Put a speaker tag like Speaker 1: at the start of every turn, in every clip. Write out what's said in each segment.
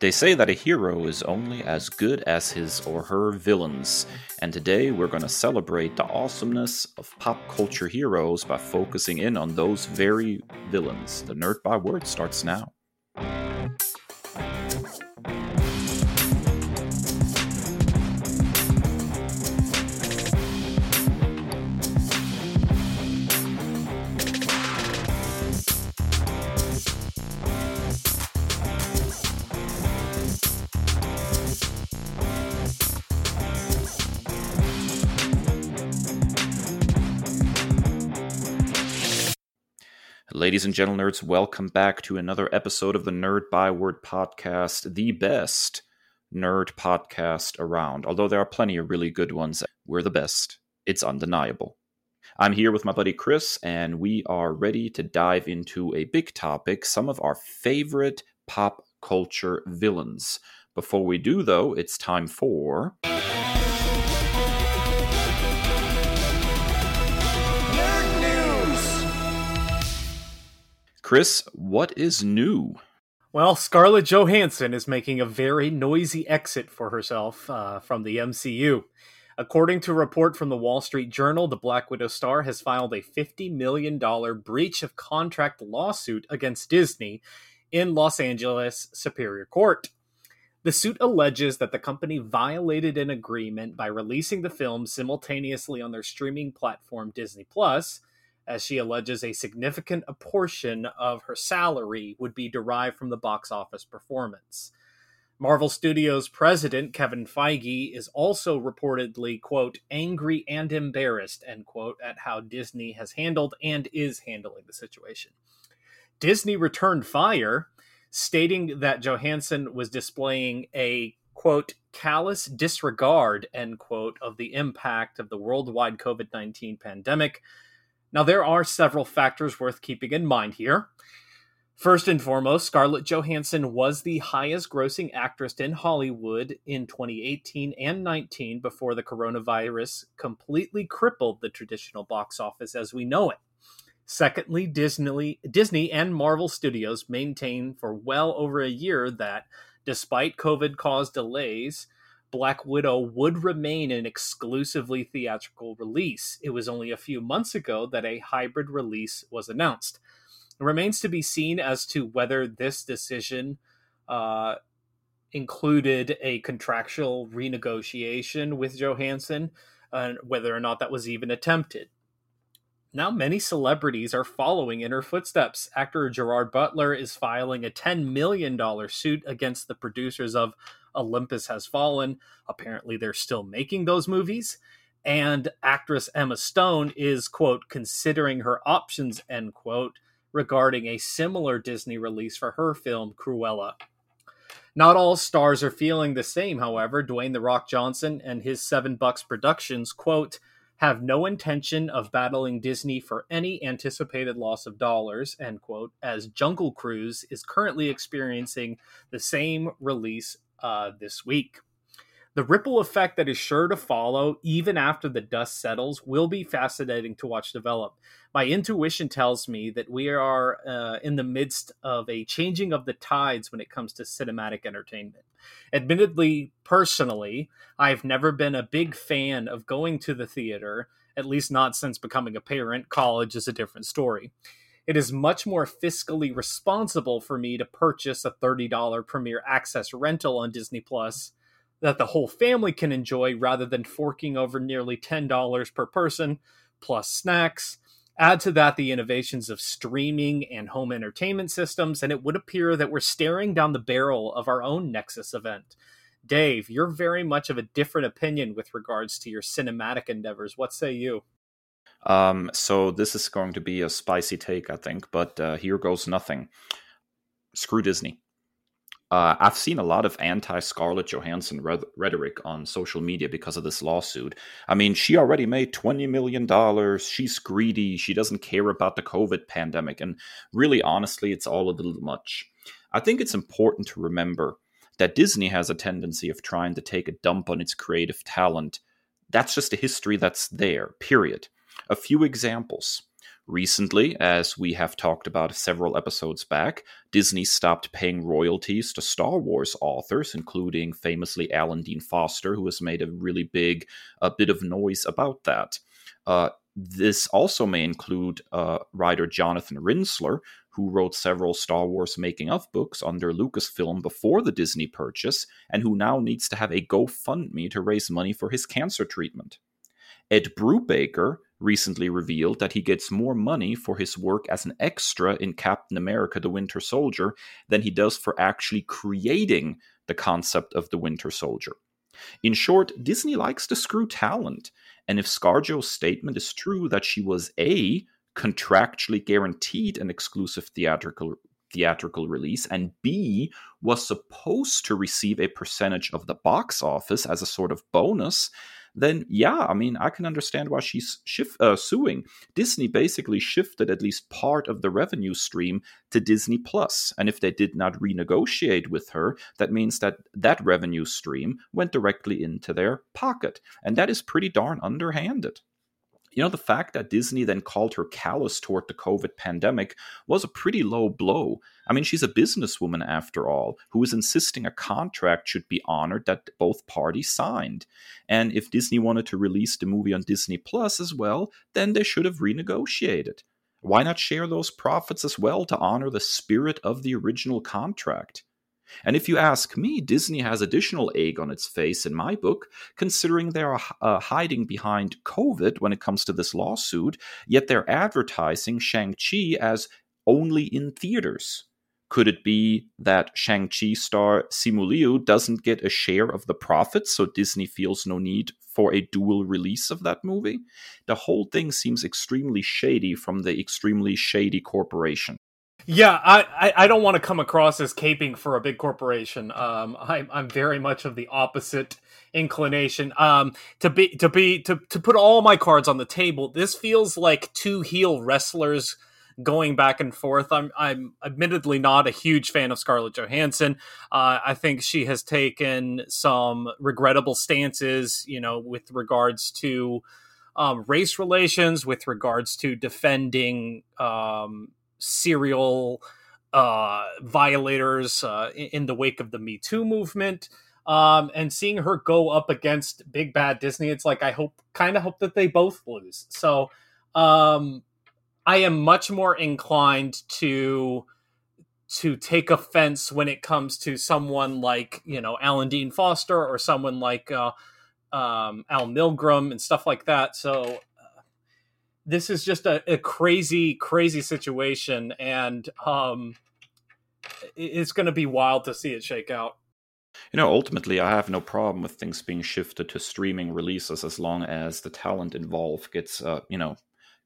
Speaker 1: They say that a hero is only as good as his or her villains, and today we're going to celebrate the awesomeness of pop culture heroes by focusing in on those very villains. The Nerd Byword starts now. Ladies and gentle nerds, welcome back to another episode of the Nerd Byword podcast, the best nerd podcast around. Although there are plenty of really good ones, we're the best. It's undeniable. I'm here with my buddy Kris, and we are ready to dive into a big topic some of our favorite pop culture villains. Before we do, though, it's time for. Kris, what is new?
Speaker 2: Well, Scarlett Johansson is making a very noisy exit for herself uh, from the MCU. According to a report from the Wall Street Journal, the Black Widow star has filed a $50 million breach of contract lawsuit against Disney in Los Angeles Superior Court. The suit alleges that the company violated an agreement by releasing the film simultaneously on their streaming platform Disney Plus as she alleges a significant portion of her salary would be derived from the box office performance. Marvel Studios president Kevin Feige is also reportedly, quote, angry and embarrassed, end quote, at how Disney has handled and is handling the situation. Disney returned fire, stating that Johansson was displaying a, quote, callous disregard, end quote, of the impact of the worldwide COVID 19 pandemic now, there are several factors worth keeping in mind here. First and foremost, Scarlett Johansson was the highest grossing actress in Hollywood in 2018 and 19 before the coronavirus completely crippled the traditional box office as we know it. Secondly, Disney, Disney and Marvel Studios maintained for well over a year that despite COVID caused delays, Black Widow would remain an exclusively theatrical release. It was only a few months ago that a hybrid release was announced. It remains to be seen as to whether this decision uh, included a contractual renegotiation with Johansson and whether or not that was even attempted. Now, many celebrities are following in her footsteps. Actor Gerard Butler is filing a $10 million suit against the producers of Olympus Has Fallen. Apparently, they're still making those movies. And actress Emma Stone is, quote, considering her options, end quote, regarding a similar Disney release for her film Cruella. Not all stars are feeling the same, however. Dwayne The Rock Johnson and his Seven Bucks Productions, quote, have no intention of battling Disney for any anticipated loss of dollars, end quote, as Jungle Cruise is currently experiencing the same release uh, this week. The ripple effect that is sure to follow, even after the dust settles, will be fascinating to watch develop. My intuition tells me that we are uh, in the midst of a changing of the tides when it comes to cinematic entertainment. Admittedly, personally, I've never been a big fan of going to the theater, at least not since becoming a parent. College is a different story it is much more fiscally responsible for me to purchase a $30 premiere access rental on Disney Plus that the whole family can enjoy rather than forking over nearly $10 per person plus snacks. Add to that the innovations of streaming and home entertainment systems, and it would appear that we're staring down the barrel of our own Nexus event. Dave, you're very much of a different opinion with regards to your cinematic endeavors. What say you?
Speaker 1: Um, so this is going to be a spicy take, I think, but uh, here goes nothing. Screw Disney. Uh, I've seen a lot of anti Scarlett Johansson re- rhetoric on social media because of this lawsuit. I mean, she already made $20 million. She's greedy. She doesn't care about the COVID pandemic. And really, honestly, it's all a little much. I think it's important to remember that Disney has a tendency of trying to take a dump on its creative talent. That's just a history that's there, period. A few examples. Recently, as we have talked about several episodes back, Disney stopped paying royalties to Star Wars authors, including famously Alan Dean Foster, who has made a really big a bit of noise about that. Uh, this also may include uh, writer Jonathan Rinzler, who wrote several Star Wars making of books under Lucasfilm before the Disney purchase, and who now needs to have a GoFundMe to raise money for his cancer treatment. Ed Brubaker recently revealed that he gets more money for his work as an extra in Captain America the Winter Soldier than he does for actually creating the concept of the Winter Soldier. In short, Disney likes to screw talent, and if ScarJo's statement is true that she was A, contractually guaranteed an exclusive theatrical theatrical release and B was supposed to receive a percentage of the box office as a sort of bonus, then yeah, I mean, I can understand why she's shift, uh, suing. Disney basically shifted at least part of the revenue stream to Disney Plus, and if they did not renegotiate with her, that means that that revenue stream went directly into their pocket, and that is pretty darn underhanded you know, the fact that Disney then called her callous toward the COVID pandemic was a pretty low blow. I mean, she's a businesswoman after all, who is insisting a contract should be honored that both parties signed. And if Disney wanted to release the movie on Disney Plus as well, then they should have renegotiated. Why not share those profits as well to honor the spirit of the original contract? And if you ask me, Disney has additional egg on its face in my book, considering they are uh, hiding behind COVID when it comes to this lawsuit, yet they're advertising Shang-Chi as only in theaters. Could it be that Shang-Chi star Simu Liu doesn't get a share of the profits, so Disney feels no need for a dual release of that movie? The whole thing seems extremely shady from the extremely shady corporation.
Speaker 2: Yeah, I, I, I don't want to come across as caping for a big corporation. Um, I'm I'm very much of the opposite inclination. Um, to be to be to to put all my cards on the table. This feels like two heel wrestlers going back and forth. I'm I'm admittedly not a huge fan of Scarlett Johansson. Uh, I think she has taken some regrettable stances, you know, with regards to um, race relations, with regards to defending um, serial uh, violators uh, in the wake of the Me Too movement. Um, and seeing her go up against Big Bad Disney, it's like I hope, kind of hope that they both lose. So um, I am much more inclined to to take offense when it comes to someone like you know Alan Dean Foster or someone like uh, um, Al Milgrom and stuff like that. So this is just a, a crazy, crazy situation, and um, it's going to be wild to see it shake out.
Speaker 1: You know, ultimately, I have no problem with things being shifted to streaming releases as long as the talent involved gets, uh, you know,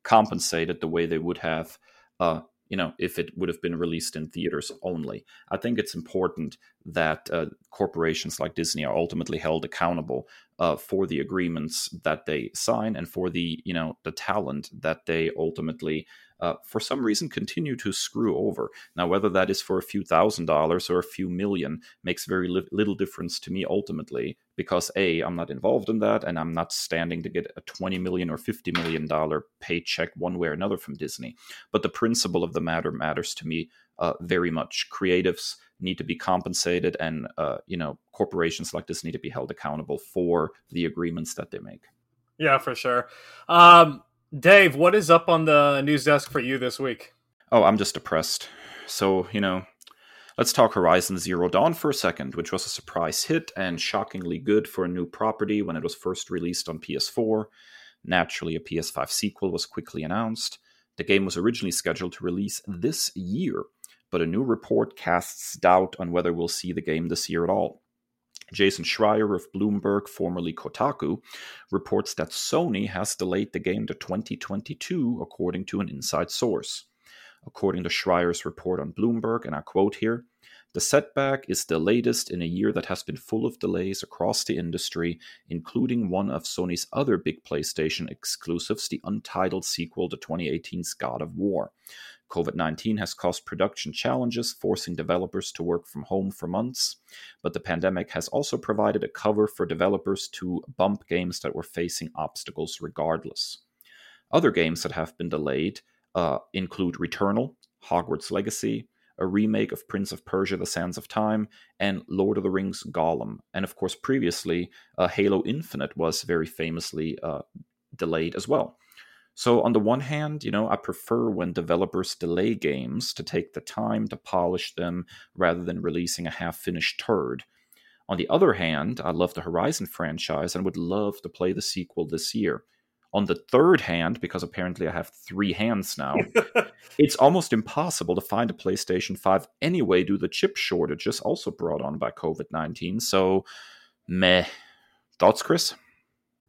Speaker 1: compensated the way they would have uh, you know, if it would have been released in theaters only. I think it's important that uh, corporations like Disney are ultimately held accountable uh, for the agreements that they sign and for the, you know, the talent that they ultimately uh, for some reason continue to screw over. Now, whether that is for a few thousand dollars or a few million makes very li- little difference to me ultimately, because A, I'm not involved in that, and I'm not standing to get a 20 million or 50 million dollar paycheck one way or another from Disney. But the principle of the matter matters to me uh, very much. Creatives need to be compensated, and uh, you know, corporations like this need to be held accountable for the agreements that they make.
Speaker 2: Yeah, for sure. Um, Dave, what is up on the news desk for you this week?
Speaker 1: Oh, I'm just depressed. So, you know, let's talk Horizon Zero Dawn for a second, which was a surprise hit and shockingly good for a new property when it was first released on PS4. Naturally, a PS5 sequel was quickly announced. The game was originally scheduled to release this year, but a new report casts doubt on whether we'll see the game this year at all. Jason Schreier of Bloomberg, formerly Kotaku, reports that Sony has delayed the game to 2022, according to an inside source. According to Schreier's report on Bloomberg, and I quote here, the setback is the latest in a year that has been full of delays across the industry, including one of Sony's other big PlayStation exclusives, the untitled sequel to 2018's God of War. COVID 19 has caused production challenges, forcing developers to work from home for months. But the pandemic has also provided a cover for developers to bump games that were facing obstacles regardless. Other games that have been delayed uh, include Returnal, Hogwarts Legacy, a remake of Prince of Persia: The Sands of Time, and Lord of the Rings: Gollum. And of course, previously, uh, Halo Infinite was very famously uh, delayed as well. So, on the one hand, you know, I prefer when developers delay games to take the time to polish them rather than releasing a half finished turd. On the other hand, I love the Horizon franchise and would love to play the sequel this year. On the third hand, because apparently I have three hands now, it's almost impossible to find a PlayStation 5 anyway due to the chip shortages also brought on by COVID 19. So, meh. Thoughts, Kris?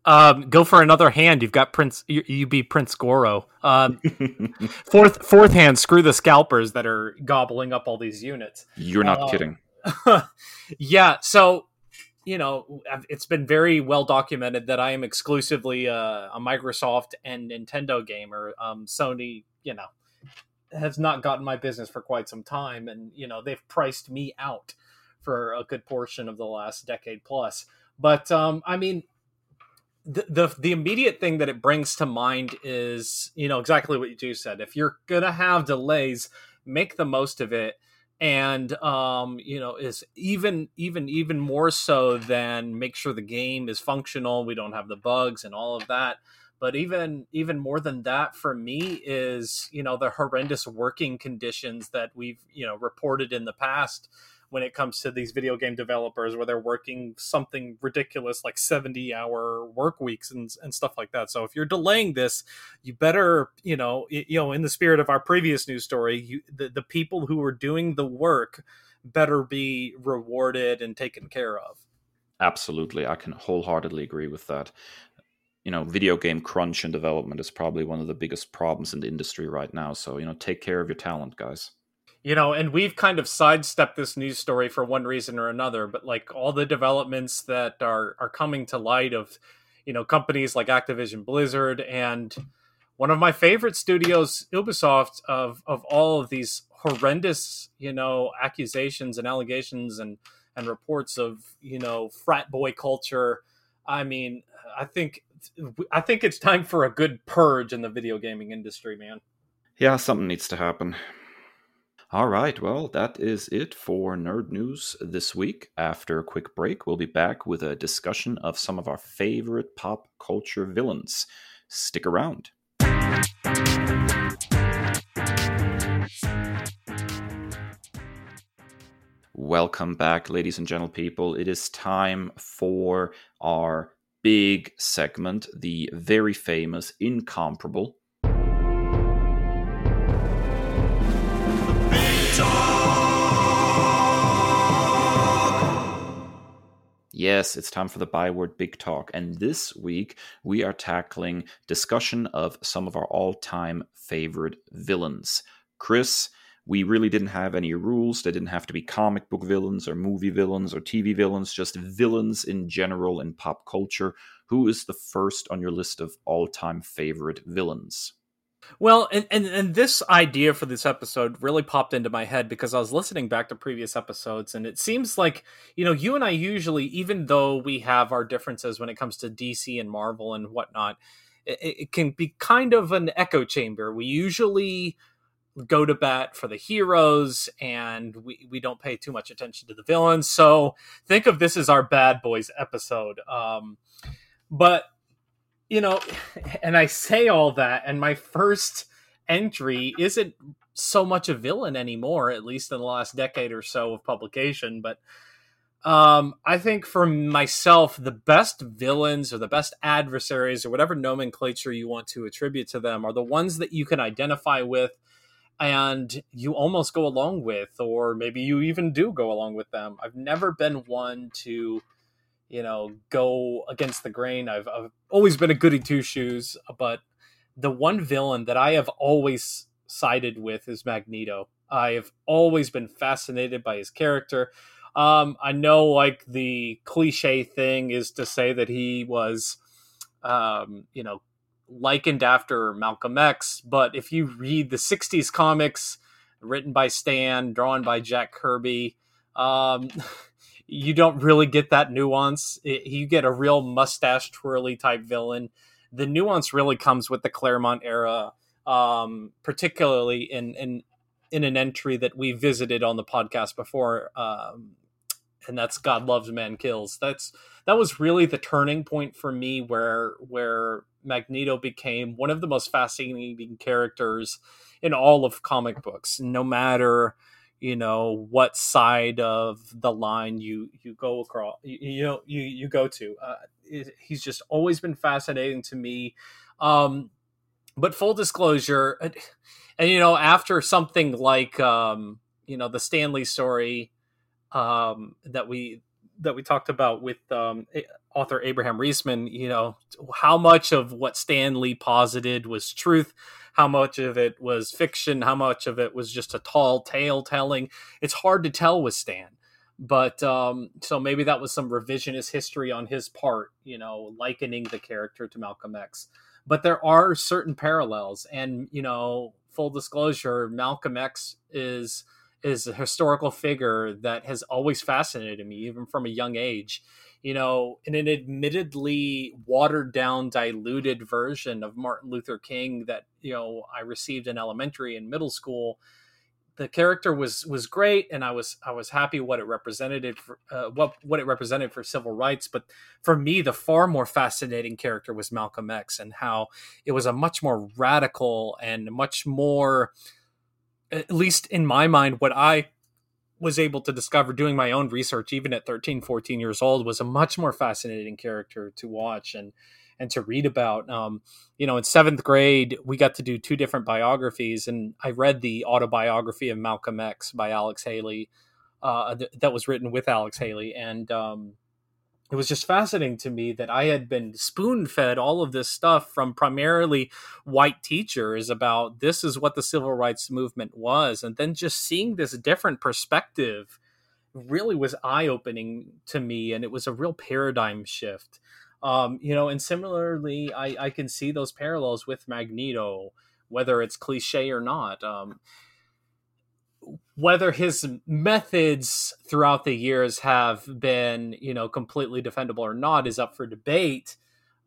Speaker 2: Um, go for another hand. You've got Prince. You, you be Prince Goro. Um, fourth, fourth hand. Screw the scalpers that are gobbling up all these units.
Speaker 1: You're not uh, kidding.
Speaker 2: yeah. So, you know, it's been very well documented that I am exclusively uh, a Microsoft and Nintendo gamer. Um, Sony, you know, has not gotten my business for quite some time, and you know they've priced me out for a good portion of the last decade plus. But um, I mean, the, the immediate thing that it brings to mind is you know exactly what you do said. If you're gonna have delays, make the most of it, and um, you know is even even even more so than make sure the game is functional. We don't have the bugs and all of that. But even even more than that, for me, is you know the horrendous working conditions that we've you know reported in the past when it comes to these video game developers where they're working something ridiculous like 70 hour work weeks and, and stuff like that. So if you're delaying this you better you know you know in the spirit of our previous news story you, the, the people who are doing the work better be rewarded and taken care of.
Speaker 1: Absolutely. I can wholeheartedly agree with that. You know video game crunch and development is probably one of the biggest problems in the industry right now. So you know take care of your talent guys
Speaker 2: you know and we've kind of sidestepped this news story for one reason or another but like all the developments that are are coming to light of you know companies like activision blizzard and one of my favorite studios ubisoft of of all of these horrendous you know accusations and allegations and and reports of you know frat boy culture. I mean i think i think it's time for a good purge in the video gaming industry man.
Speaker 1: Yeah something needs to happen all right, well, that is it for Nerd News this week. After a quick break, we'll be back with a discussion of some of our favorite pop culture villains. Stick around. Welcome back, ladies and gentle people. It is time for our big segment, the very famous, incomparable Yes, it's time for the byword big talk. And this week we are tackling discussion of some of our all-time favorite villains. Kris, we really didn't have any rules. They didn't have to be comic book villains or movie villains or TV villains, just villains in general in pop culture. Who is the first on your list of all-time favorite villains?
Speaker 2: Well, and, and and this idea for this episode really popped into my head because I was listening back to previous episodes, and it seems like you know you and I usually, even though we have our differences when it comes to DC and Marvel and whatnot, it, it can be kind of an echo chamber. We usually go to bat for the heroes and we, we don't pay too much attention to the villains so think of this as our bad boys episode um, but you know, and I say all that, and my first entry isn't so much a villain anymore, at least in the last decade or so of publication. But um, I think for myself, the best villains or the best adversaries or whatever nomenclature you want to attribute to them are the ones that you can identify with and you almost go along with, or maybe you even do go along with them. I've never been one to you know, go against the grain. I've, I've always been a goody two shoes, but the one villain that I have always sided with is Magneto. I have always been fascinated by his character. Um, I know, like the cliche thing is to say that he was, um, you know, likened after Malcolm X, but if you read the '60s comics written by Stan, drawn by Jack Kirby, um, you don't really get that nuance. It, you get a real mustache twirly type villain. The nuance really comes with the Claremont era um, particularly in in in an entry that we visited on the podcast before, um, and that's God loves man kills. That's that was really the turning point for me where where Magneto became one of the most fascinating characters in all of comic books, no matter you know what side of the line you you go across you, you know you you go to. Uh, it, he's just always been fascinating to me. Um but full disclosure and, and you know after something like um you know the stan lee story um that we that we talked about with um author abraham Riesman, you know how much of what stan lee posited was truth how much of it was fiction, how much of it was just a tall tale telling. It's hard to tell with Stan. But um, so maybe that was some revisionist history on his part, you know, likening the character to Malcolm X. But there are certain parallels, and you know, full disclosure, Malcolm X is is a historical figure that has always fascinated me, even from a young age you know, in an admittedly watered down, diluted version of Martin Luther King that, you know, I received in elementary and middle school, the character was was great and I was I was happy what it represented for uh, what what it represented for civil rights but for me the far more fascinating character was Malcolm X and how it was a much more radical and much more at least in my mind what I was able to discover doing my own research even at 13 14 years old was a much more fascinating character to watch and and to read about. Um, you know in seventh grade we got to do two different biographies and i read the autobiography of malcolm x by alex haley uh, th- that was written with alex haley and um, it was just fascinating to me that I had been spoon fed all of this stuff from primarily white teachers about this is what the civil rights movement was. And then just seeing this different perspective really was eye opening to me. And it was a real paradigm shift. Um, you know, and similarly, I, I can see those parallels with Magneto, whether it's cliche or not. Um, whether his methods throughout the years have been, you know, completely defendable or not is up for debate.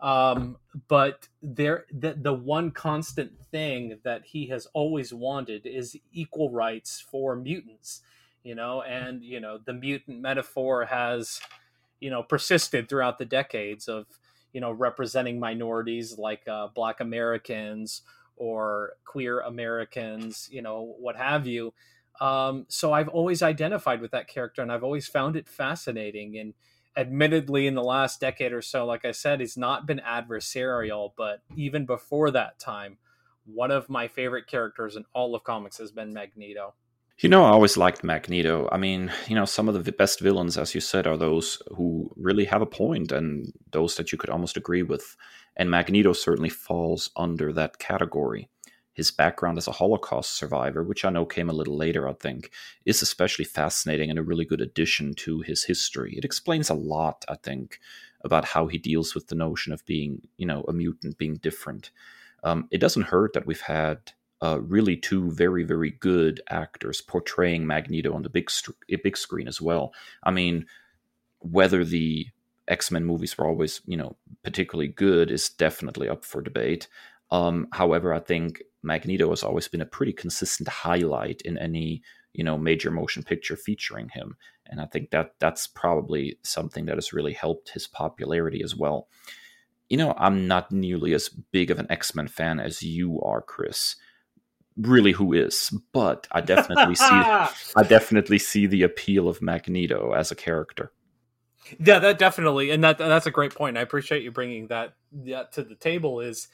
Speaker 2: Um, but there, the, the one constant thing that he has always wanted is equal rights for mutants, you know, and you know the mutant metaphor has, you know, persisted throughout the decades of, you know, representing minorities like uh, Black Americans or queer Americans, you know, what have you um, so I've always identified with that character and I've always found it fascinating. And admittedly, in the last decade or so, like I said, he's not been adversarial, but even before that time, one of my favorite characters in all of comics has been Magneto.
Speaker 1: You know, I always liked Magneto. I mean, you know, some of the best villains, as you said, are those who really have a point and those that you could almost agree with. And Magneto certainly falls under that category his background as a Holocaust survivor, which I know came a little later, I think, is especially fascinating and a really good addition to his history. It explains a lot, I think, about how he deals with the notion of being, you know, a mutant, being different. Um, it doesn't hurt that we've had uh, really two very, very good actors portraying Magneto on the big, st- big screen as well. I mean, whether the X Men movies were always, you know, particularly good is definitely up for debate. Um, however, I think Magneto has always been a pretty consistent highlight in any you know major motion picture featuring him, and I think that that's probably something that has really helped his popularity as well. You know, I'm not nearly as big of an X Men fan as you are, Kris. Really, who is? But I definitely see I definitely see the appeal of Magneto as a character.
Speaker 2: Yeah, that definitely, and that that's a great point. I appreciate you bringing that that to the table. Is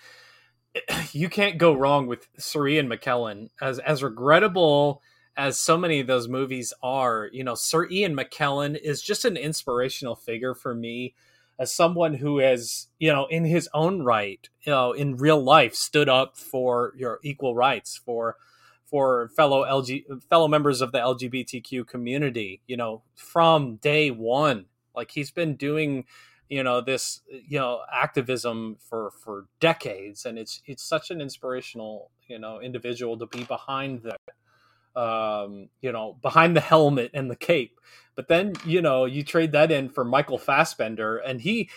Speaker 2: you can't go wrong with Sir Ian McKellen. As as regrettable as so many of those movies are, you know, Sir Ian McKellen is just an inspirational figure for me as someone who has, you know, in his own right, you know, in real life stood up for your equal rights for for fellow LG fellow members of the LGBTQ community, you know, from day 1. Like he's been doing you know this you know activism for for decades and it's it's such an inspirational you know individual to be behind the um you know behind the helmet and the cape but then you know you trade that in for Michael Fassbender and he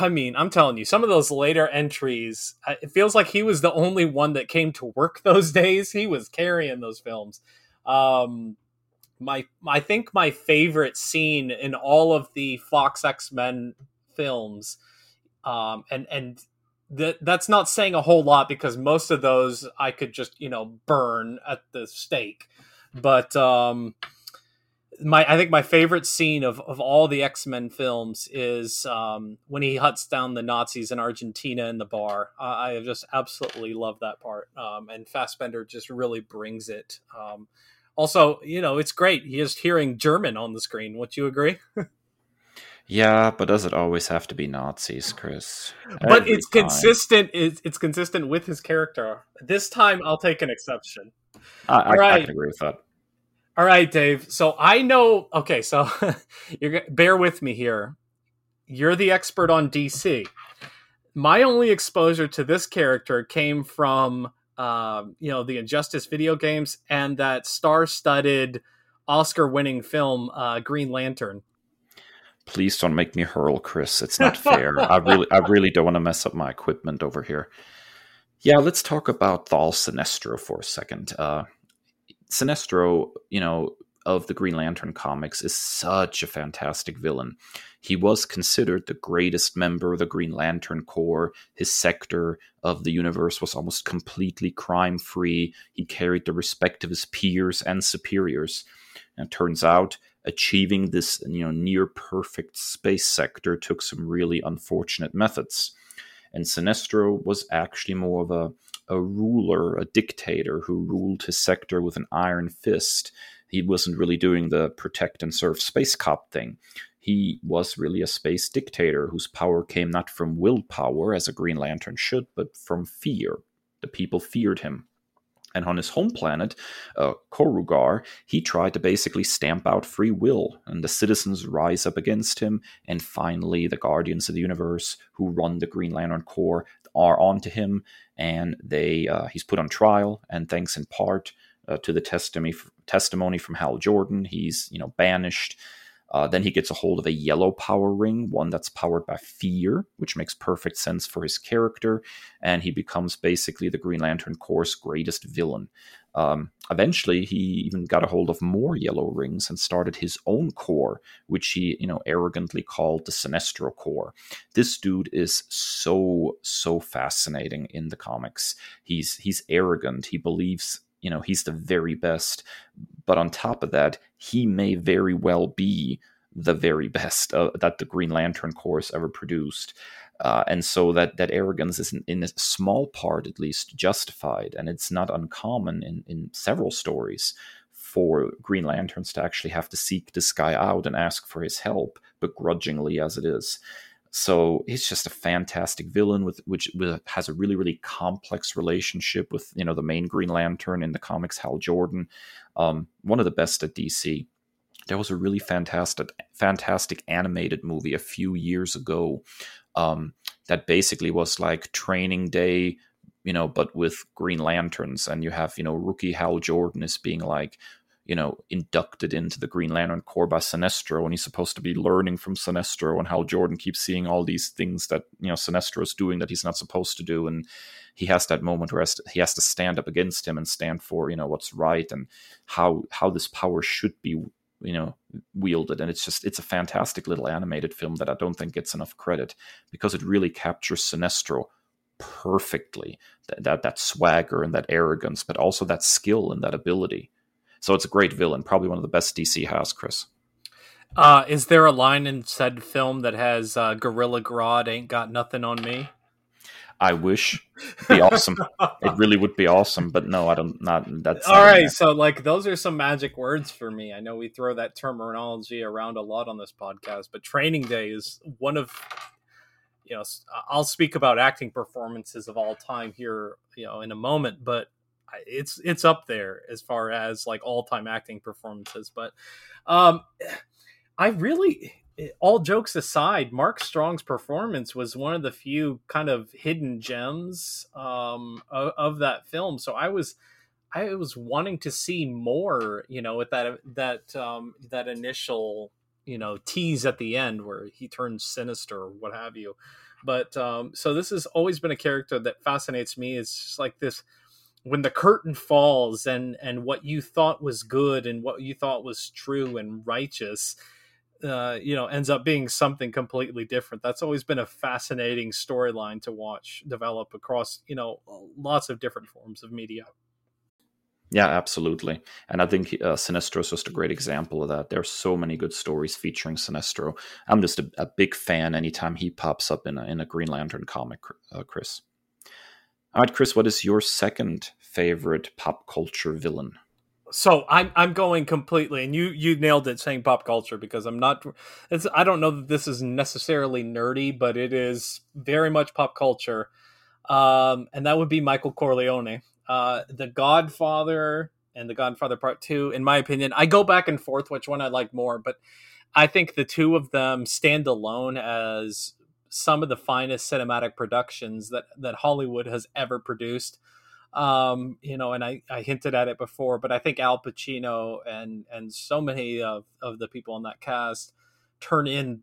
Speaker 2: I mean, I'm telling you, some of those later entries, it feels like he was the only one that came to work those days. He was carrying those films. Um, my, I think my favorite scene in all of the Fox X Men films, um, and and that that's not saying a whole lot because most of those I could just you know burn at the stake, but um, my I think my favorite scene of, of all the X Men films is um, when he huts down the Nazis in Argentina in the bar. I just absolutely love that part, um, and Fassbender just really brings it. Um, also, you know, it's great. He is hearing German on the screen. Would you agree?
Speaker 1: yeah, but does it always have to be Nazis, Kris?
Speaker 2: Every but it's time. consistent. It's, it's consistent with his character. This time, I'll take an exception.
Speaker 1: I, I, right. I can agree with that.
Speaker 2: All right, Dave. So I know. Okay, so you're bear with me here. You're the expert on DC. My only exposure to this character came from, um, you know, the Injustice video games and that star-studded, Oscar-winning film, uh, Green Lantern.
Speaker 1: Please don't make me hurl, Kris. It's not fair. I really, I really don't want to mess up my equipment over here. Yeah, let's talk about Thal Sinestro for a second. Uh, Sinestro, you know, of the Green Lantern comics is such a fantastic villain. He was considered the greatest member of the Green Lantern Corps. His sector of the universe was almost completely crime free. He carried the respect of his peers and superiors. And it turns out achieving this you know near perfect space sector took some really unfortunate methods. And Sinestro was actually more of a a ruler, a dictator who ruled his sector with an iron fist. He wasn't really doing the protect and serve space cop thing. He was really a space dictator whose power came not from willpower, as a Green Lantern should, but from fear. The people feared him. And on his home planet, uh, Korugar, he tried to basically stamp out free will, and the citizens rise up against him. And finally, the Guardians of the Universe, who run the Green Lantern Corps, are onto him, and they uh, he's put on trial. And thanks in part uh, to the testimony testimony from Hal Jordan, he's you know banished uh, then he gets a hold of a yellow power ring, one that's powered by fear, which makes perfect sense for his character, and he becomes basically the Green Lantern Corps' greatest villain. Um, eventually, he even got a hold of more yellow rings and started his own corps, which he, you know, arrogantly called the Sinestro Corps. This dude is so so fascinating in the comics. He's he's arrogant. He believes you know he's the very best but on top of that he may very well be the very best uh, that the green lantern corps ever produced. Uh, and so that that arrogance is in, in, a small part at least justified and it's not uncommon in in several stories for green lanterns to actually have to seek this guy out and ask for his help begrudgingly as it is so he's just a fantastic villain with which with, has a really really complex relationship with you know the main Green Lantern in the comics, Hal Jordan, um, one of the best at DC. There was a really fantastic fantastic animated movie a few years ago um, that basically was like Training Day you know, but with Green Lanterns, and you have, you know, rookie Hal Jordan is being like, you know, inducted into the Green Lantern Corps by Sinestro, and he's supposed to be learning from Sinestro, and Hal Jordan keeps seeing all these things that you know Sinestro is doing that he's not supposed to do, and he has that moment where he has to stand up against him and stand for you know what's right and how how this power should be you know wielded. And it's just it's a fantastic little animated film that i don't think gets enough credit because it really captures sinestro perfectly that, that that swagger and that arrogance but also that skill and that ability so it's a great villain, probably one of the best DC has, Kris.
Speaker 2: Uh, is there a line in said film that has uh, Gorilla Grodd ain't got nothing on me?
Speaker 1: I wish. It'd be awesome. it really would be awesome, but no, I don't. Not that's
Speaker 2: all right. So, like, those are some magic words for me. I know we throw that terminology around a lot on this podcast, but Training Day is one of you know. I'll speak about acting performances of all time here, you know, in a moment, but it's it's up there as far as like all time acting performances. But um, I really, all jokes aside, Mark Strong's performance was one of the few kind of hidden gems um, of, of that film. So I was. I was wanting to see more, you know, with that that um, that initial you know tease at the end where he turns sinister or what have you. But um, so this has always been a character that fascinates me. It's just like this when the curtain falls and and what you thought was good and what you thought was true and righteous uh, you know ends up being something completely different that's always been a fascinating storyline to watch develop across you know lots of different forms of media
Speaker 1: yeah, absolutely. And I think uh, Sinestro is just a great example of that. There are so many good stories featuring Sinestro. I'm just a, a big fan anytime he pops up in a, in a Green Lantern comic, uh, Kris. All right, Kris, what is your second favorite pop culture villain?
Speaker 2: So I'm I'm going completely, and you you nailed it saying pop culture because I'm not. It's I don't know that this is necessarily nerdy, but it is very much pop culture, um, and that would be Michael Corleone, uh, The Godfather and The Godfather Part Two. In my opinion, I go back and forth which one I like more, but I think the two of them stand alone as some of the finest cinematic productions that that Hollywood has ever produced. Um, you know, and I, I hinted at it before, but I think Al Pacino and and so many of, of the people in that cast turn in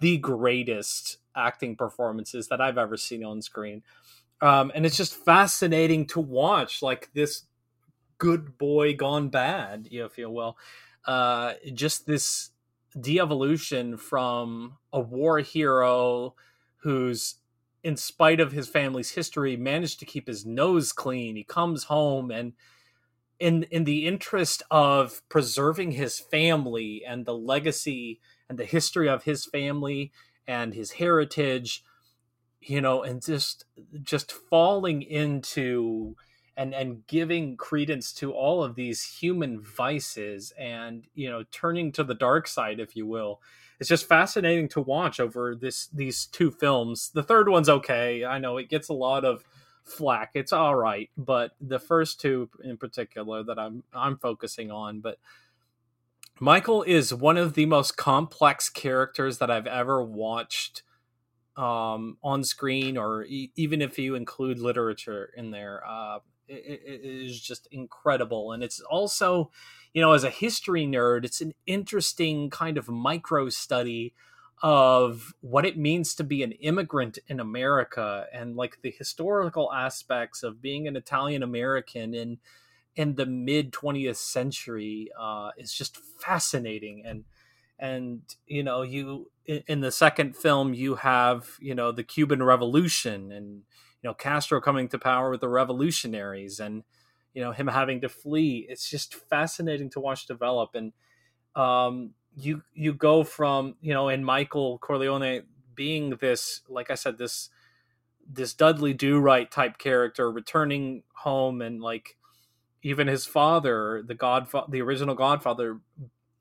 Speaker 2: the greatest acting performances that I've ever seen on screen. Um, and it's just fascinating to watch like this good boy gone bad, if you will. Uh, just this de-evolution from a war hero who's in spite of his family's history managed to keep his nose clean. He comes home and in in the interest of preserving his family and the legacy and the history of his family and his heritage you know and just just falling into and and giving credence to all of these human vices and you know turning to the dark side if you will it's just fascinating to watch over this these two films. The third one's okay. I know it gets a lot of flack. It's all right. But the first two in particular that i'm i'm focusing on but michael is one of the most complex characters that i've ever watched um, on screen or e- even if you include literature in there. Uh, it, it is just incredible. And it's also, you know, as a history nerd, it's an interesting kind of micro study of what it means to be an immigrant in America and like the historical aspects of being an Italian American in in the mid 20th century uh, is just fascinating. And and you know you in the second film you have you know the Cuban Revolution and you know Castro coming to power with the revolutionaries. And you know him having to flee. It's just fascinating to watch develop and um, you you go from you know in Michael Corleone being this like I said this this Dudley Do Right type character returning home and like even his father the godfather the original godfather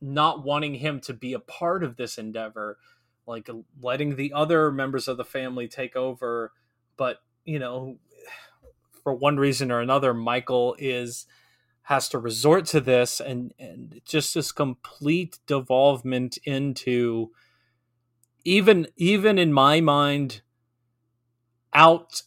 Speaker 2: not wanting him to be a part of this endeavor like letting the other members of the family take over but you know, for one reason or another, Michael is has to resort to this and and just this complete devolvement into even even in my mind out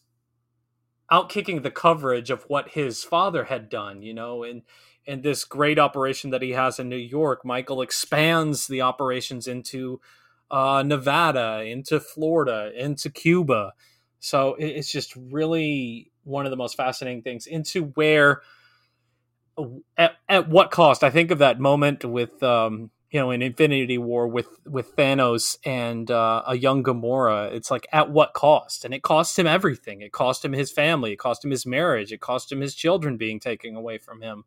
Speaker 2: out kicking the coverage of what his father had done you know and and this great operation that he has in New York. Michael expands the operations into uh, Nevada into Florida into Cuba. So it's just really one of the most fascinating things into where at, at what cost? I think of that moment with um, you know in Infinity War with with Thanos and uh, a young Gamora. It's like at what cost? And it cost him everything. It cost him his family. It cost him his marriage. It cost him his children being taken away from him.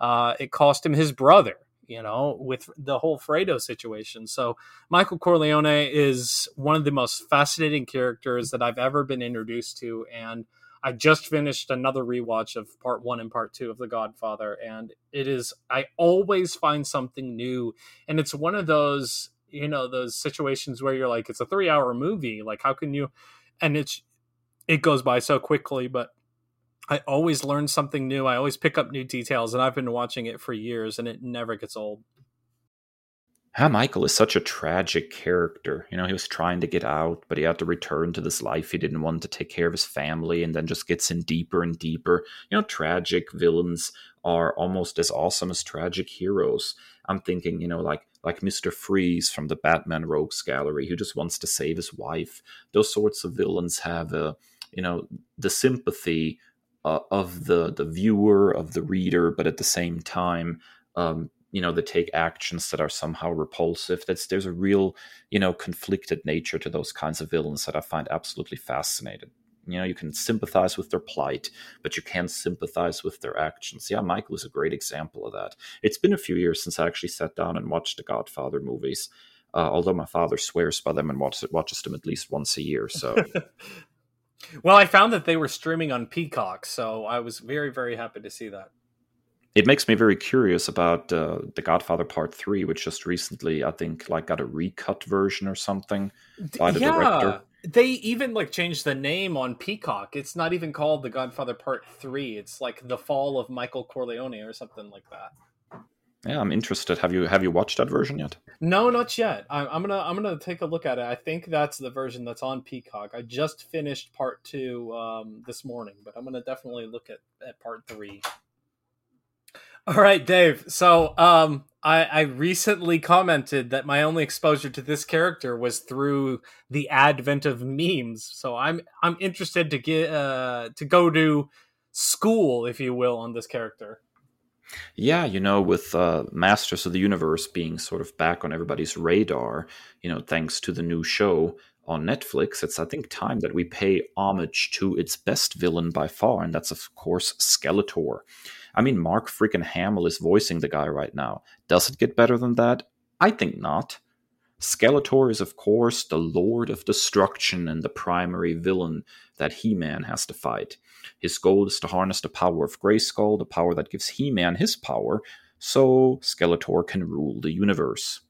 Speaker 2: Uh, it cost him his brother you know, with the whole Fredo situation. So Michael Corleone is one of the most fascinating characters that I've ever been introduced to, and I just finished another rewatch of part one and part two of The Godfather, and it is I always find something new, and it's one of those you know those situations where you're like, it's a three hour movie, like how can you, and it's it goes by so quickly, but I always learn something new. I always pick up new details, and I've been watching it for years, and it never gets old.
Speaker 1: Yeah, Michael is such a tragic character. You know, he was trying to get out, but he had to return to this life he didn't want to take care of his family, and then just gets in deeper and deeper. You know, tragic villains are almost as awesome as tragic heroes. I'm thinking, you know, like like Mister Freeze from the Batman Rogues Gallery, who just wants to save his wife. Those sorts of villains have a you know the sympathy uh, of the the viewer of the reader, but at the same time. Um, you know, they take actions that are somehow repulsive. That's there's a real, you know, conflicted nature to those kinds of villains that I find absolutely fascinating. You know, you can sympathize with their plight, but you can't sympathize with their actions. Yeah, Michael is a great example of that. It's been a few years since I actually sat down and watched the Godfather movies. Uh, although my father swears by them and watches, watches them at least once a year. So,
Speaker 2: well, I found that they were streaming on Peacock, so I was very, very happy to see that
Speaker 1: it makes me very curious about uh, the Godfather Part Three, which just recently, I think, like got a recut version or something by the
Speaker 2: yeah,
Speaker 1: director.
Speaker 2: They even like changed the name on Peacock. It's not even called The Godfather Part Three. It's like The Fall of Michael Corleone or something like that.
Speaker 1: Yeah, I'm interested. Have you have you watched that version yet?
Speaker 2: No, not yet. I, I'm gonna I'm gonna take a look at it. I think that's the version that's on Peacock. I just finished part two um, this morning, but I'm gonna definitely look at, at part three. All right, Dave. So, um, I, I recently commented that my only exposure to this character was through the advent of memes. So I'm I'm interested to get uh, to go to school, if you will, on this character.
Speaker 1: Yeah, you know, with uh, Masters of the Universe being sort of back on everybody's radar, you know, thanks to the new show on Netflix, it's I think time that we pay homage to its best villain by far, and that's of course Skeletor. I mean, Mark freaking Hamill is voicing the guy right now. Does it get better than that? I think not. Skeletor is, of course, the Lord of Destruction and the primary villain that He Man has to fight. His goal is to harness the power of Grayskull, the power that gives He Man his power, so Skeletor can rule the universe.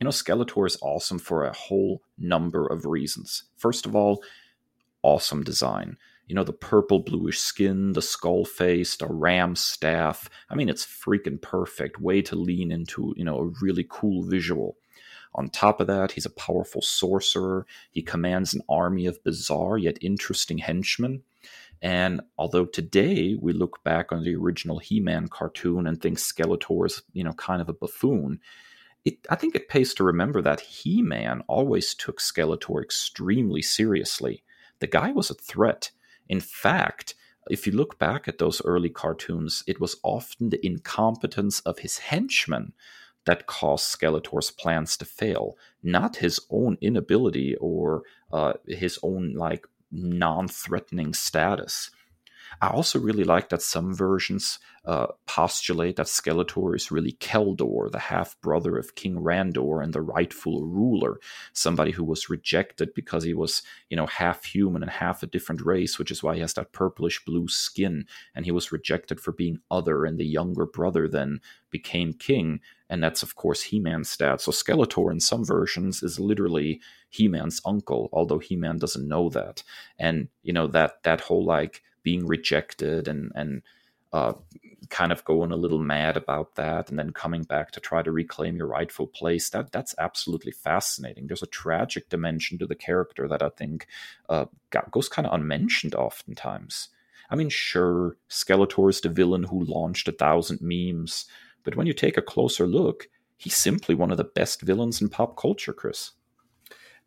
Speaker 1: You know, Skeletor is awesome for a whole number of reasons. First of all, awesome design you know, the purple bluish skin, the skull face, the ram staff. I mean, it's freaking perfect. Way to lean into, you know, a really cool visual. On top of that, he's a powerful sorcerer. He commands an army of bizarre yet interesting henchmen. And although today we look back on the original He-Man cartoon and think Skeletor is, you know, kind of a buffoon, it, I think it pays to remember that He-Man always took Skeletor extremely seriously. The guy was a threat. In fact, if you look back at those early cartoons, it was often the incompetence of his henchmen that caused Skeletor's plans to fail, not his own inability or uh, his own like non-threatening status. I also really like that some versions uh, postulate that Skeletor is really Keldor, the half brother of King Randor and the rightful ruler, somebody who was rejected because he was, you know, half human and half a different race, which is why he has that purplish blue skin, and he was rejected for being other, and the younger brother then became king, and that's of course He-Man's dad. So Skeletor in some versions is literally He-Man's uncle, although He-Man doesn't know that, and you know that that whole like being rejected and and uh, kind of going a little mad about that and then coming back to try to reclaim your rightful place that that's absolutely fascinating. There's a tragic dimension to the character that i think uh, goes kind of unmentioned oftentimes. I mean sure skeletor is the villain who launched a thousand memes but when you take a closer look he's simply one of the best villains in pop culture Kris.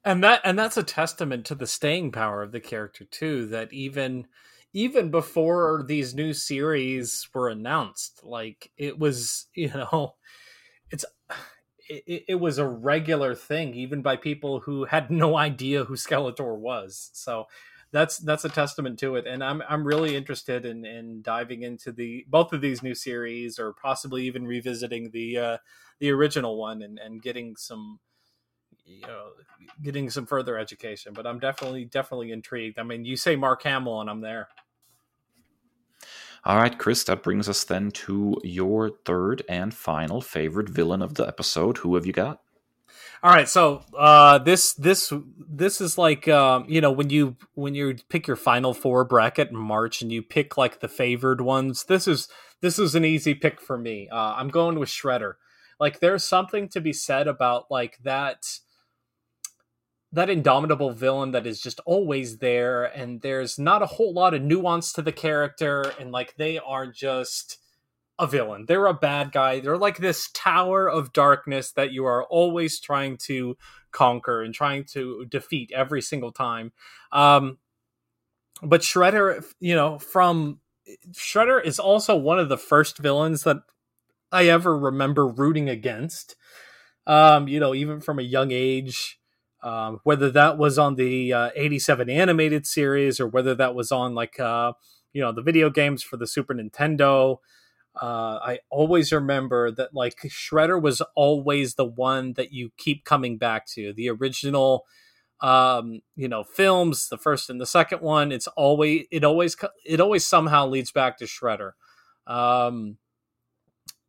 Speaker 2: And that and that's a testament to the staying power of the character too that even even before these new series were announced like it was you know it's it, it, was a regular thing even by people who had no idea who skeletor was. So that's that's a testament to it and i'm i'm really interested in in diving into the both of these new series or possibly even revisiting the uh the original one and and getting some you know getting some further education but i'm definitely definitely intrigued. I mean you say mark hamill and i'm there.
Speaker 1: All right Kris that brings us then to your third and final favorite villain of the episode. Who have you got?
Speaker 2: All right so uh this this this is like um you know when you when you pick your final four bracket in march and you pick like the favored ones this is this is an easy pick for me. Uh i'm going with shredder. Like there's something to be said about like that that indomitable villain that is just always there and there's not a whole lot of nuance to the character and like they are just a villain. They're a bad guy. They're like this tower of darkness that you are always trying to conquer and trying to defeat every single time. Um, but Shredder, you know, from Shredder is also one of the first villains that I ever remember rooting against. Um, you know, even from a young age, um, whether that was on the uh, 87 animated series or whether that was on like, uh, you know, the video games for the Super Nintendo. Uh, I always remember that like Shredder was always the one that you keep coming back to. The original um, you know, films, the first and the second one, it's always it always it always somehow leads back to Shredder. Um,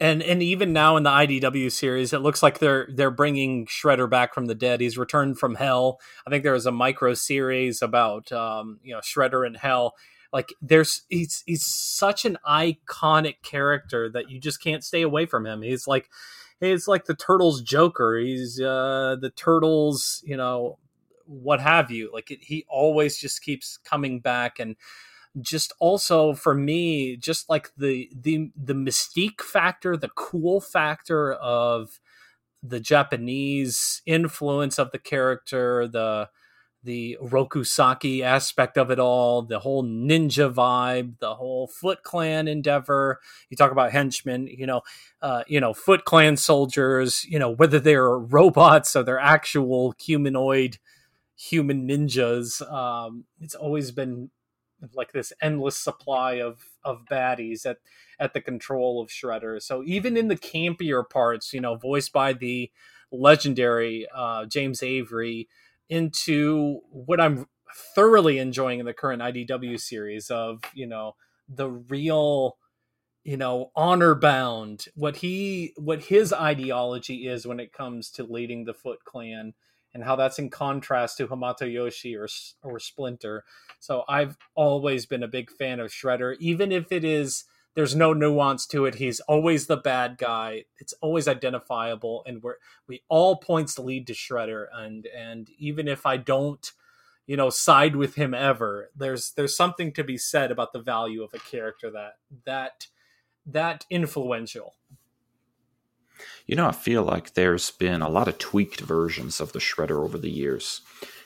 Speaker 2: and and even now in the IDW series, it looks like they're they're bringing Shredder back from the dead. He's returned from hell. I think there was a micro series about um, you know Shredder in hell. Like there's he's he's such an iconic character that you just can't stay away from him. He's like he's like the turtles Joker. He's uh, the turtles you know what have you. Like it, he always just keeps coming back and just also for me just like the the the mystique factor the cool factor of the japanese influence of the character the the Oroku Saki aspect of it all the whole ninja vibe the whole foot clan endeavor you talk about henchmen you know uh, you know foot clan soldiers you know whether they're robots or they're actual humanoid human ninjas. Um, it's always been like this endless supply of of baddies at at the control of Shredder. So even in the campier parts, you know, voiced by the legendary uh, James Avery, into what I'm thoroughly enjoying in the current IDW series of you know the real you know honor bound what he what his ideology is when it comes to leading the foot clan and how that's in contrast to Hamato Yoshi or or Splinter. So I've always been a big fan of Shredder, even if it is there's no nuance to it. He's always the bad guy. It's always identifiable, and we're we all points lead to Shredder. And and even if I don't, you know, side with him ever, there's there's something to be said about the value of a character that that that influential.
Speaker 1: You know, I feel like there's been a lot of tweaked versions of the Shredder over the years.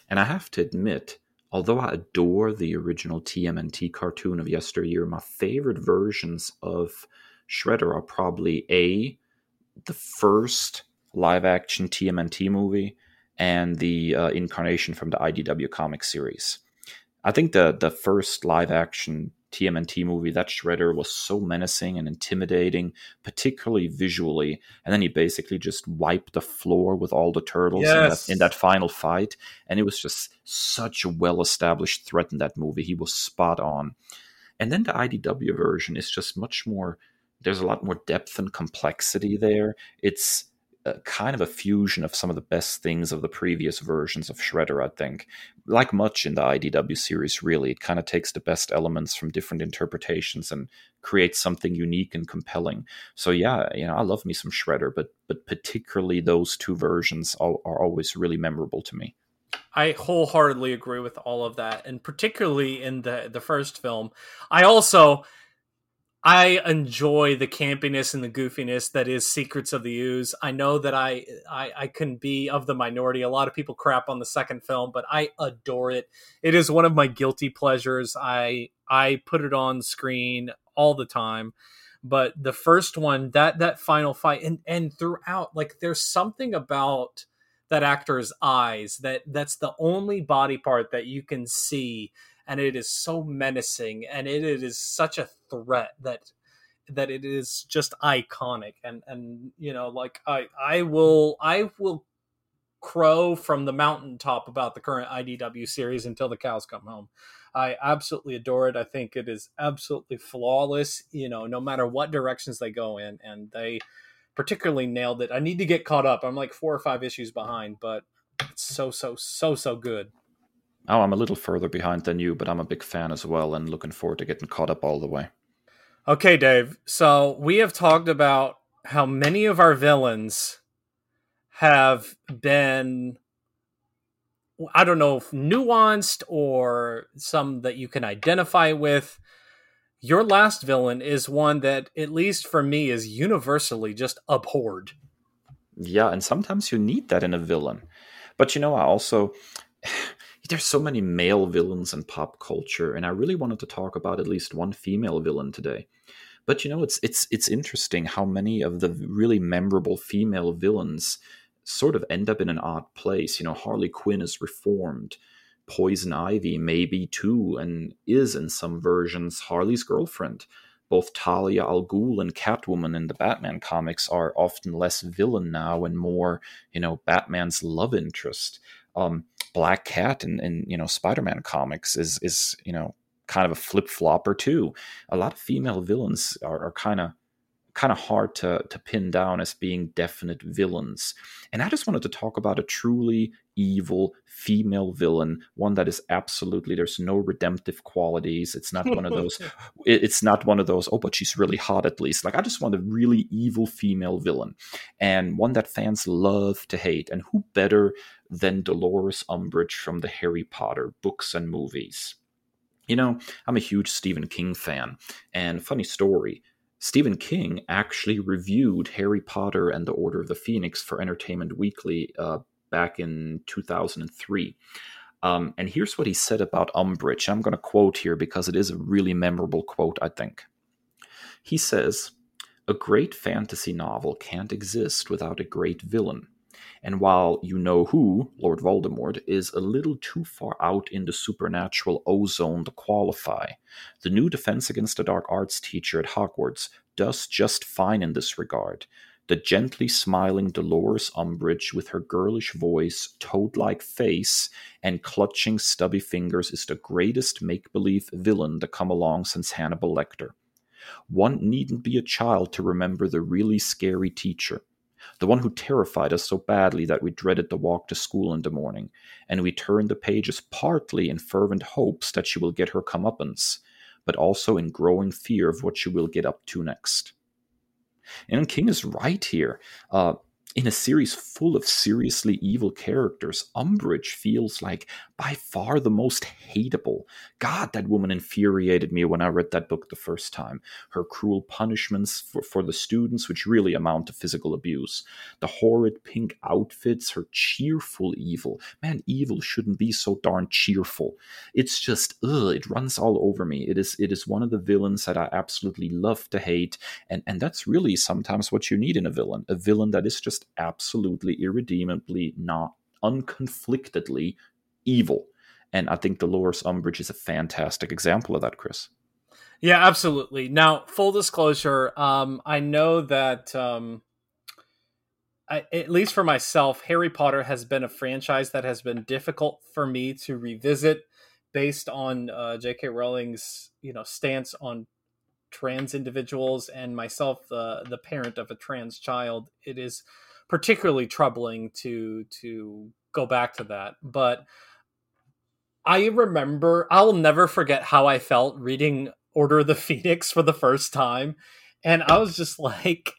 Speaker 1: And I have to admit, although I adore the original TMNT cartoon of yesteryear, my favorite versions of Shredder are probably A, the first live action TMNT movie, and the uh, incarnation from the IDW comic series. I think the the first live action TMNT movie, that Shredder was so menacing and intimidating, particularly visually. And then he basically just wiped the floor with all the turtles yes. in, that, in, that, final fight. And it was just such a well established threat in that movie. He was spot on. And then the IDW version is just much more, there's a lot more depth and complexity there. It's kind of a fusion of some of the best things of the previous versions of Shredder, I think. Like much in the IDW series, really, it kind of takes the best elements from different interpretations and creates something unique and compelling. So yeah, you know, I love me some Shredder, but but particularly those two versions are, are always really memorable to me.
Speaker 2: I wholeheartedly agree with all of that, and particularly in the the first film. I also I enjoy the campiness and the goofiness that is Secrets of the Ooze. I know that I, I I can be of the minority. A lot of people crap on the second film, but I adore it. It is one of my guilty pleasures. I I put it on screen all the time. But the first one, that that final fight, and and throughout, like there's something about that actor's eyes that that's the only body part that you can see and it is so menacing and it, it is such a threat that that it is just iconic. And and you know like i i will i will crow from the mountaintop about the current idw series until the cows come home. I absolutely adore it. I think it is absolutely flawless you know no matter what directions they go in and they particularly nailed it. I need to get caught up. I'm like four or five issues behind but it's so so so so good
Speaker 1: Oh, I'm a little further behind than you, but I'm a big fan as well and looking forward to getting caught up all the way.
Speaker 2: Okay, Dave. So we have talked about how many of our villains have been I don't know if nuanced or some that you can identify with. your last villain is one that, at least for me, is universally just abhorred.
Speaker 1: Yeah, and sometimes you need that in a villain. But you know, I also there's so many male villains in pop culture, and I really wanted to talk about at least one female villain today. But you know, it's it's it's interesting how many of the really memorable female villains sort of end up in an odd place. You know, Harley Quinn is reformed. Poison Ivy maybe too, and is in some versions Harley's girlfriend. Both Talia al Ghul and Catwoman in the Batman comics are often less villain now and more, you know, Batman's love interest. Um, Black Cat and, in you know Spider-Man comics is is you know kind of a flip flopper too. A lot of female villains are, are kind of kind of hard to to pin down as being definite villains. And I just wanted to talk about a truly evil female villain, one that is absolutely there's no redemptive qualities. It's not one of those. it's not one of those. Oh, but she's really hot at least. Like I just want a really evil female villain, and one that fans love to hate. And who better than Dolores Umbridge from the Harry Potter books and movies? You know, I'm a huge Stephen King fan, and funny story. Stephen King actually reviewed Harry Potter and the Order of the Phoenix for Entertainment Weekly uh, back in 2003. Um, and here's what he said about Umbridge. I'm going to quote here because it is a really memorable quote, I think. He says, A great fantasy novel can't exist without a great villain. And while you know who, Lord Voldemort, is a little too far out in the supernatural ozone to qualify, the new Defense Against the Dark Arts teacher at Hogwarts does just fine in this regard. The gently smiling Dolores Umbridge, with her girlish voice, toad like face, and clutching stubby fingers, is the greatest make believe villain to come along since Hannibal Lecter. One needn't be a child to remember the really scary teacher the one who terrified us so badly that we dreaded the walk to school in the morning, and we turn the pages partly in fervent hopes that she will get her comeuppance, but also in growing fear of what she will get up to next. And King is right here. Uh, in a series full of seriously evil characters, Umbridge feels like by far the most hateable. God, that woman infuriated me when I read that book the first time. Her cruel punishments for, for the students, which really amount to physical abuse, the horrid pink outfits, her cheerful evil. Man, evil shouldn't be so darn cheerful. It's just, ugh, it runs all over me. It is, it is one of the villains that I absolutely love to hate, and, and that's really sometimes what you need in a villain. A villain that is just absolutely irredeemably not unconflictedly evil. And I think Dolores Umbridge is a fantastic example of that, Kris.
Speaker 2: Yeah, absolutely. Now, full disclosure, um, I know that um, I, at least for myself, Harry Potter has been a franchise that has been difficult for me to revisit based on uh, J.K. Rowling's you know stance on trans individuals and myself, the the parent of a trans child. It is particularly troubling to to go back to that. But I remember I'll never forget how I felt reading Order of the Phoenix for the first time. And I was just like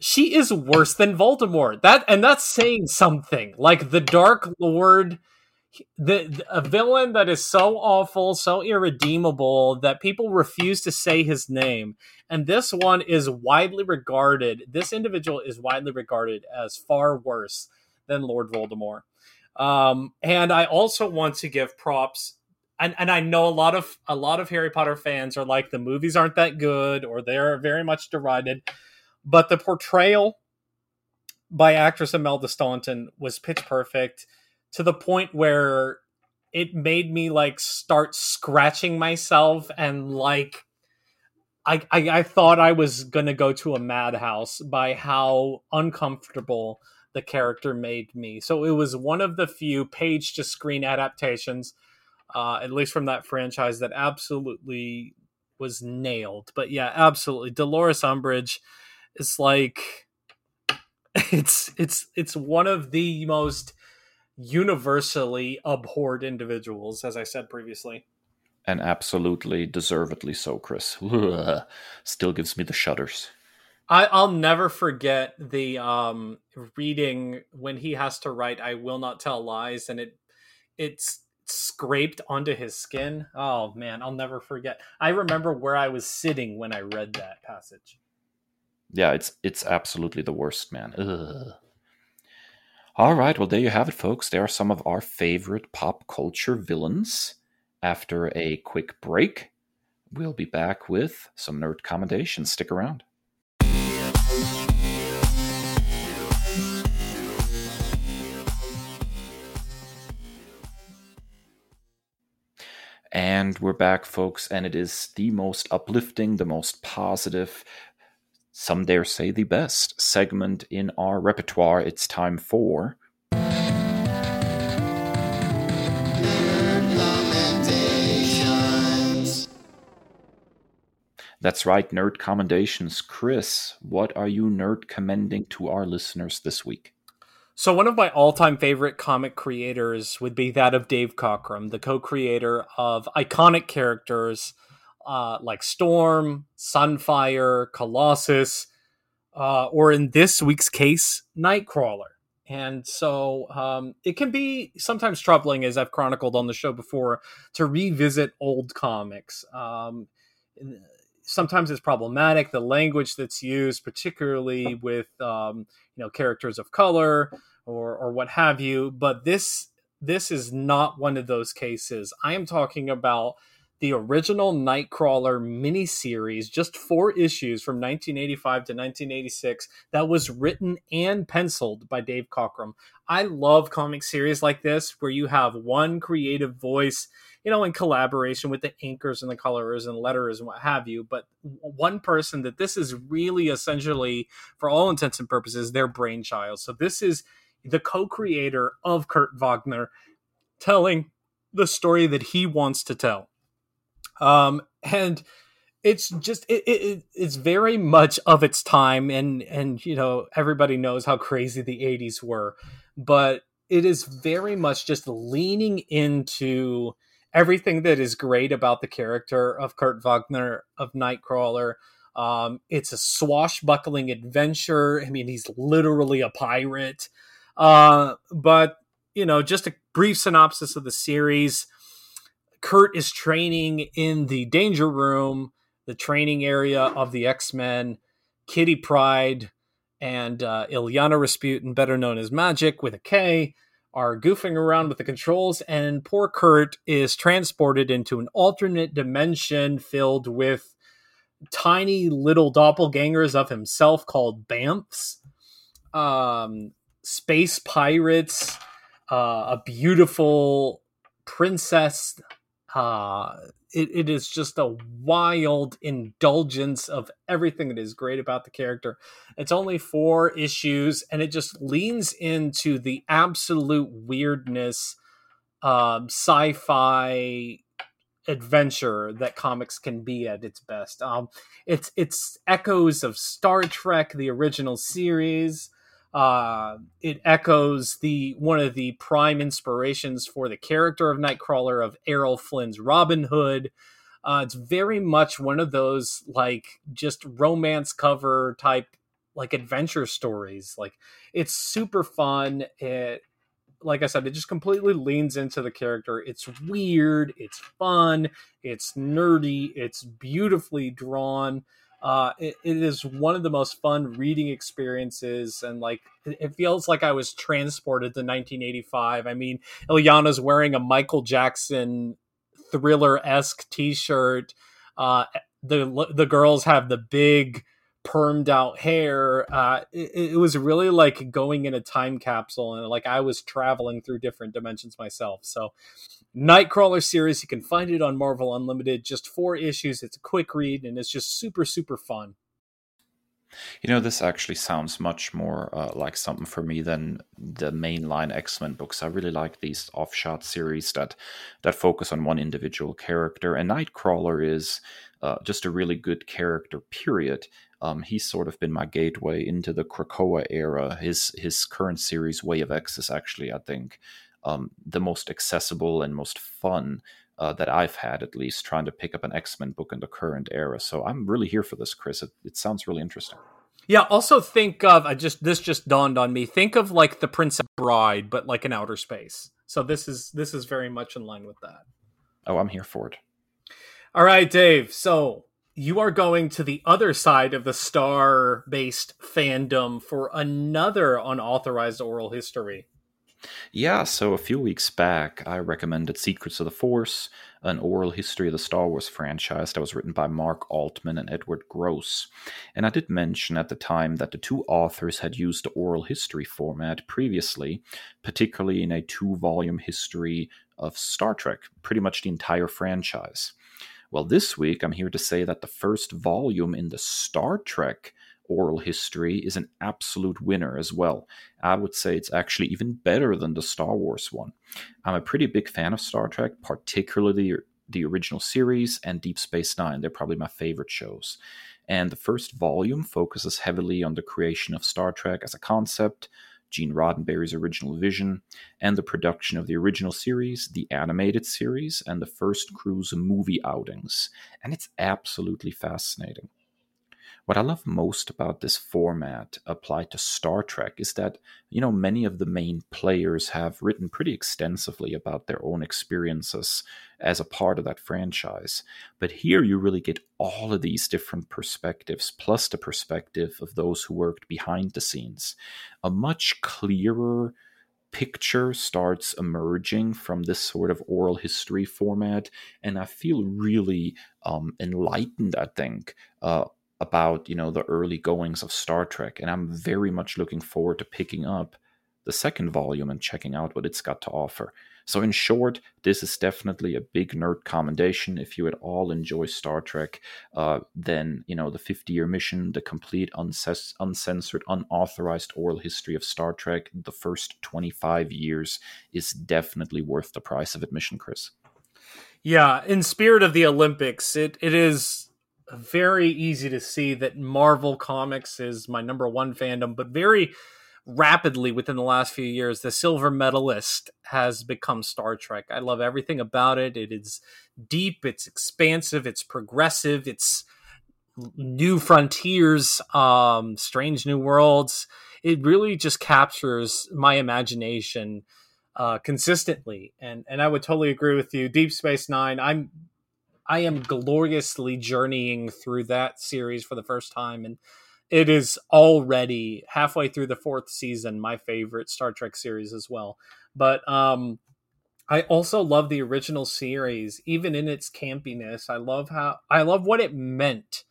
Speaker 2: she is worse than Voldemort. That and that's saying something. Like the Dark Lord the, a villain that is so awful, so irredeemable that people refuse to say his name. And this one is widely regarded. This individual is widely regarded as far worse than Lord Voldemort. Um, and I also want to give props. And, and I know a lot of a lot of Harry Potter fans are like the movies aren't that good or they're very much derided, but the portrayal by actress Imelda Staunton was pitch perfect to the point where it made me like start scratching myself and like I, I, I thought I was gonna go to a madhouse by how uncomfortable the character made me. So it was one of the few page to screen adaptations, uh, at least from that franchise, that absolutely was nailed. But yeah, absolutely, Dolores Umbridge is like it's it's it's one of the most universally abhorred individuals, as I said previously.
Speaker 1: And absolutely deservedly so, Kris. Still gives me the shudders.
Speaker 2: I, will never forget the um, reading when he has to write "I will not tell lies," and it it's scraped onto his skin. Oh man, I'll never forget. I remember where I was sitting when I read that passage.
Speaker 1: Yeah, it's it's absolutely the worst, man. Ugh. All right, well there you have it, folks. There are some of our favorite pop culture villains. After a quick break, we'll be back with some nerd commendations. Stick around. And we're back, folks, and it is the most uplifting, the most positive, some dare say the best segment in our repertoire. It's time for. That's right, nerd commendations. Kris, what are you nerd commending to our listeners this week?
Speaker 2: So one of my all-time favorite comic creators would be that of Dave Cockrum, the co-creator of iconic characters uh, like Storm, Sunfire, Colossus, uh, or in this week's case, Nightcrawler. And so um, it can be sometimes troubling, as I've chronicled on the show before, to revisit old comics. Um, sometimes it's problematic the language that's used, particularly with um, you know characters of color or or what have you. But this this is not one of those cases. I am talking about the original Nightcrawler miniseries, just four issues from 1985 to 1986, that was written and penciled by Dave Cockrum. I love comic series like this where you have one creative voice, you know, in collaboration with the inkers and the colorers and letterers and what have you, but one person that this is really essentially, for all intents and purposes, their brainchild. So this is the co-creator of Kurt Wagner telling the story that he wants to tell. Um, and it's just it, it, it's very much of its time and and you know everybody knows how crazy the 80s were but it is very much just leaning into everything that is great about the character of Kurt Wagner of Nightcrawler. Um, it's a swashbuckling adventure. I mean he's literally a pirate. Uh, but you know, just a brief synopsis of the series. Kurt is training in the danger room, the training area of the X Men. Kitty Pryde and uh, Illyana Rasputin, better known as Magic with a K, are goofing around with the controls, and poor Kurt is transported into an alternate dimension filled with tiny little doppelgangers of himself called Bamfs. Um, space pirates, uh, a beautiful princess. Uh, it, it is just a wild indulgence of everything that is great about the character. It's only four issues, and it just leans into the absolute weirdness, um, sci-fi adventure that comics can be at its best. Um, it's it's echoes of Star Trek, the original series. Uh, it echoes the one of the prime inspirations for the character of Nightcrawler of Errol Flynn's Robin Hood. Uh, it's very much one of those like just romance cover type like adventure stories. Like it's super fun. It like I said, it just completely leans into the character. It's weird, it's fun, it's nerdy, it's beautifully drawn uh, it, it is one of the most fun reading experiences and like it feels like i was transported to 1985 i mean Illyana's wearing a michael jackson thriller-esque t-shirt. Uh, the the girls have the big permed out hair. Uh, it, it, was really like going in a time capsule, and like I was traveling through different dimensions myself. So, Nightcrawler series, you can find it on Marvel Unlimited. Just four issues. It's a quick read, and it's just super super fun.
Speaker 1: You know, this actually sounds much more uh, like something for me than the mainline X Men books. I really like these offshot series that that focus on one individual character, and Nightcrawler is uh, just a really good character. Period. Um, he's sort of been my gateway into the Krakoa era. His his current series, Way of X, is actually, I think, um, the most accessible and most fun uh, that I've had, at least, trying to pick up an X Men book in the current era. So I'm really here for this, Kris. It, it sounds really interesting.
Speaker 2: Yeah. Also, think of I just this just dawned on me. Think of like the Princess Bride, but like in outer space. So this is this is very much in line with that.
Speaker 1: Oh, I'm here for it.
Speaker 2: All right, Dave. So you are going to the other side of the star based fandom for another unauthorized oral history.
Speaker 1: Yeah, so a few weeks back, I recommended Secrets of the Force, an oral history of the Star Wars franchise that was written by Mark Altman and Edward Gross. And I did mention at the time that the two authors had used the oral history format previously, particularly in a two volume history of Star Trek, pretty much the entire franchise. Well, this week I'm here to say that the first volume in the Star Trek oral history is an absolute winner as well. I would say it's actually even better than the Star Wars one. I'm a pretty big fan of Star Trek, particularly the original series and Deep Space Nine. They're probably my favorite shows. And the first volume focuses heavily on the creation of Star Trek as a concept, Gene Roddenberry's original vision, and the production of the original series, the animated series, and the first crew's movie outings. And it's absolutely fascinating. What I love most about this format applied to Star Trek is that, you know, many of the main players have written pretty extensively about their own experiences as a part of that franchise. But here you really get all of these different perspectives, plus the perspective of those who worked behind the scenes. A much clearer picture starts emerging from this sort of oral history format and i feel really um, enlightened i think uh, about you know the early goings of Star Trek, and I'm very much looking forward to picking up the second volume and checking out what it's got to offer. So, in short, this is definitely a big nerd commendation. If you at all enjoy Star Trek, uh, then you know the 50 year mission, the complete unces- uncensored, unauthorized oral history of Star Trek, the first 25 years is definitely worth the price of admission, Kris.
Speaker 2: Yeah, in spirit of the Olympics, it, it is very easy to see that Marvel Comics is my number one fandom, but very rapidly within the last few years, the silver medalist has become Star Trek. I love everything about it. It is deep, it's expansive, it's progressive, it's new frontiers, um, strange new worlds. It really just captures my imagination uh, consistently, and and I would totally agree with you. Deep Space Nine. I'm I am gloriously journeying through that series for the first time, and it is already halfway through the fourth season. My favorite Star Trek series as well, but um, I also love the original series, even in its campiness. I love how I love what it meant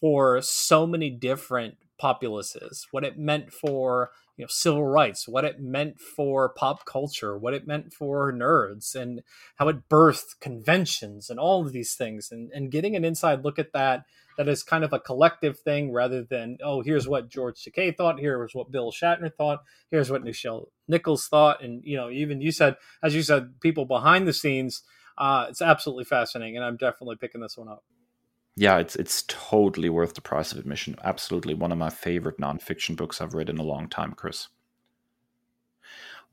Speaker 2: for so many different populaces, what it meant for you know civil rights, what it meant for pop culture, what it meant for nerds, and how it birthed conventions and all of these things, and and getting an inside look at that that is kind of a collective thing rather than oh here's what George Takei thought, here's what Bill Shatner thought, here's what Nichelle Nichols thought, and you know even you said as you said people behind the scenes. Uh, it's absolutely fascinating, and I'm definitely picking this one up
Speaker 1: yeah, it's it's totally worth the price of admission. Absolutely one of my favorite nonfiction books I've read in a long time, Kris.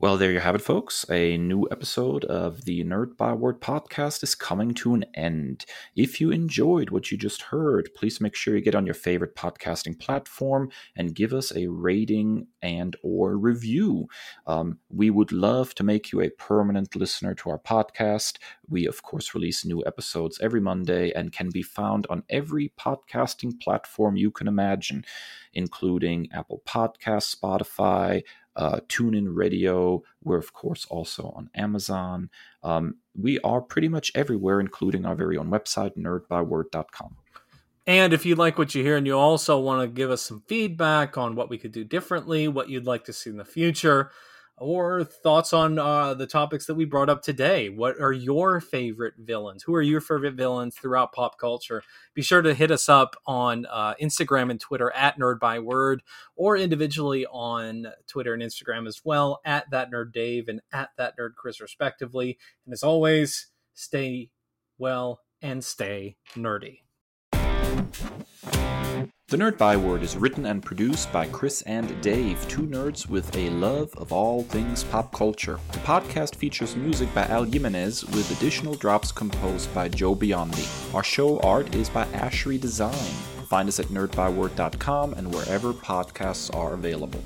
Speaker 1: Well, there you have it, folks. A new episode of the Nerd Byword podcast is coming to an end. If you enjoyed what you just heard, please make sure you get on your favorite podcasting platform and give us a rating and or review. Um, we would love to make you a permanent listener to our podcast. We, of course, release new episodes every Monday and can be found on every podcasting platform you can imagine, including Apple Podcasts, Spotify, uh, TuneIn Radio. We're, of course, also on Amazon. Um, we are pretty much everywhere, including our very own website, nerdbyword.com.
Speaker 2: And if you like what you hear and you also want to give us some feedback on what we could do differently, what you'd like to see in the future, or thoughts on uh, the topics that we brought up today. What are your favorite villains? Who are your favorite villains throughout pop culture? Be sure to hit us up on uh, Instagram and Twitter at Nerd Byword, or individually on Twitter and Instagram as well at That Nerd Dave and at That Nerd Kris, respectively. And as always, stay well and stay nerdy.
Speaker 1: The Nerd Byword is written and produced by Kris and Dave, two nerds with a love of all things pop culture. The podcast features music by Al Jimenez with additional drops composed by Joe Biondi. Our show art is by Ashery Design. Find us at nerdbyword.com and wherever podcasts are available.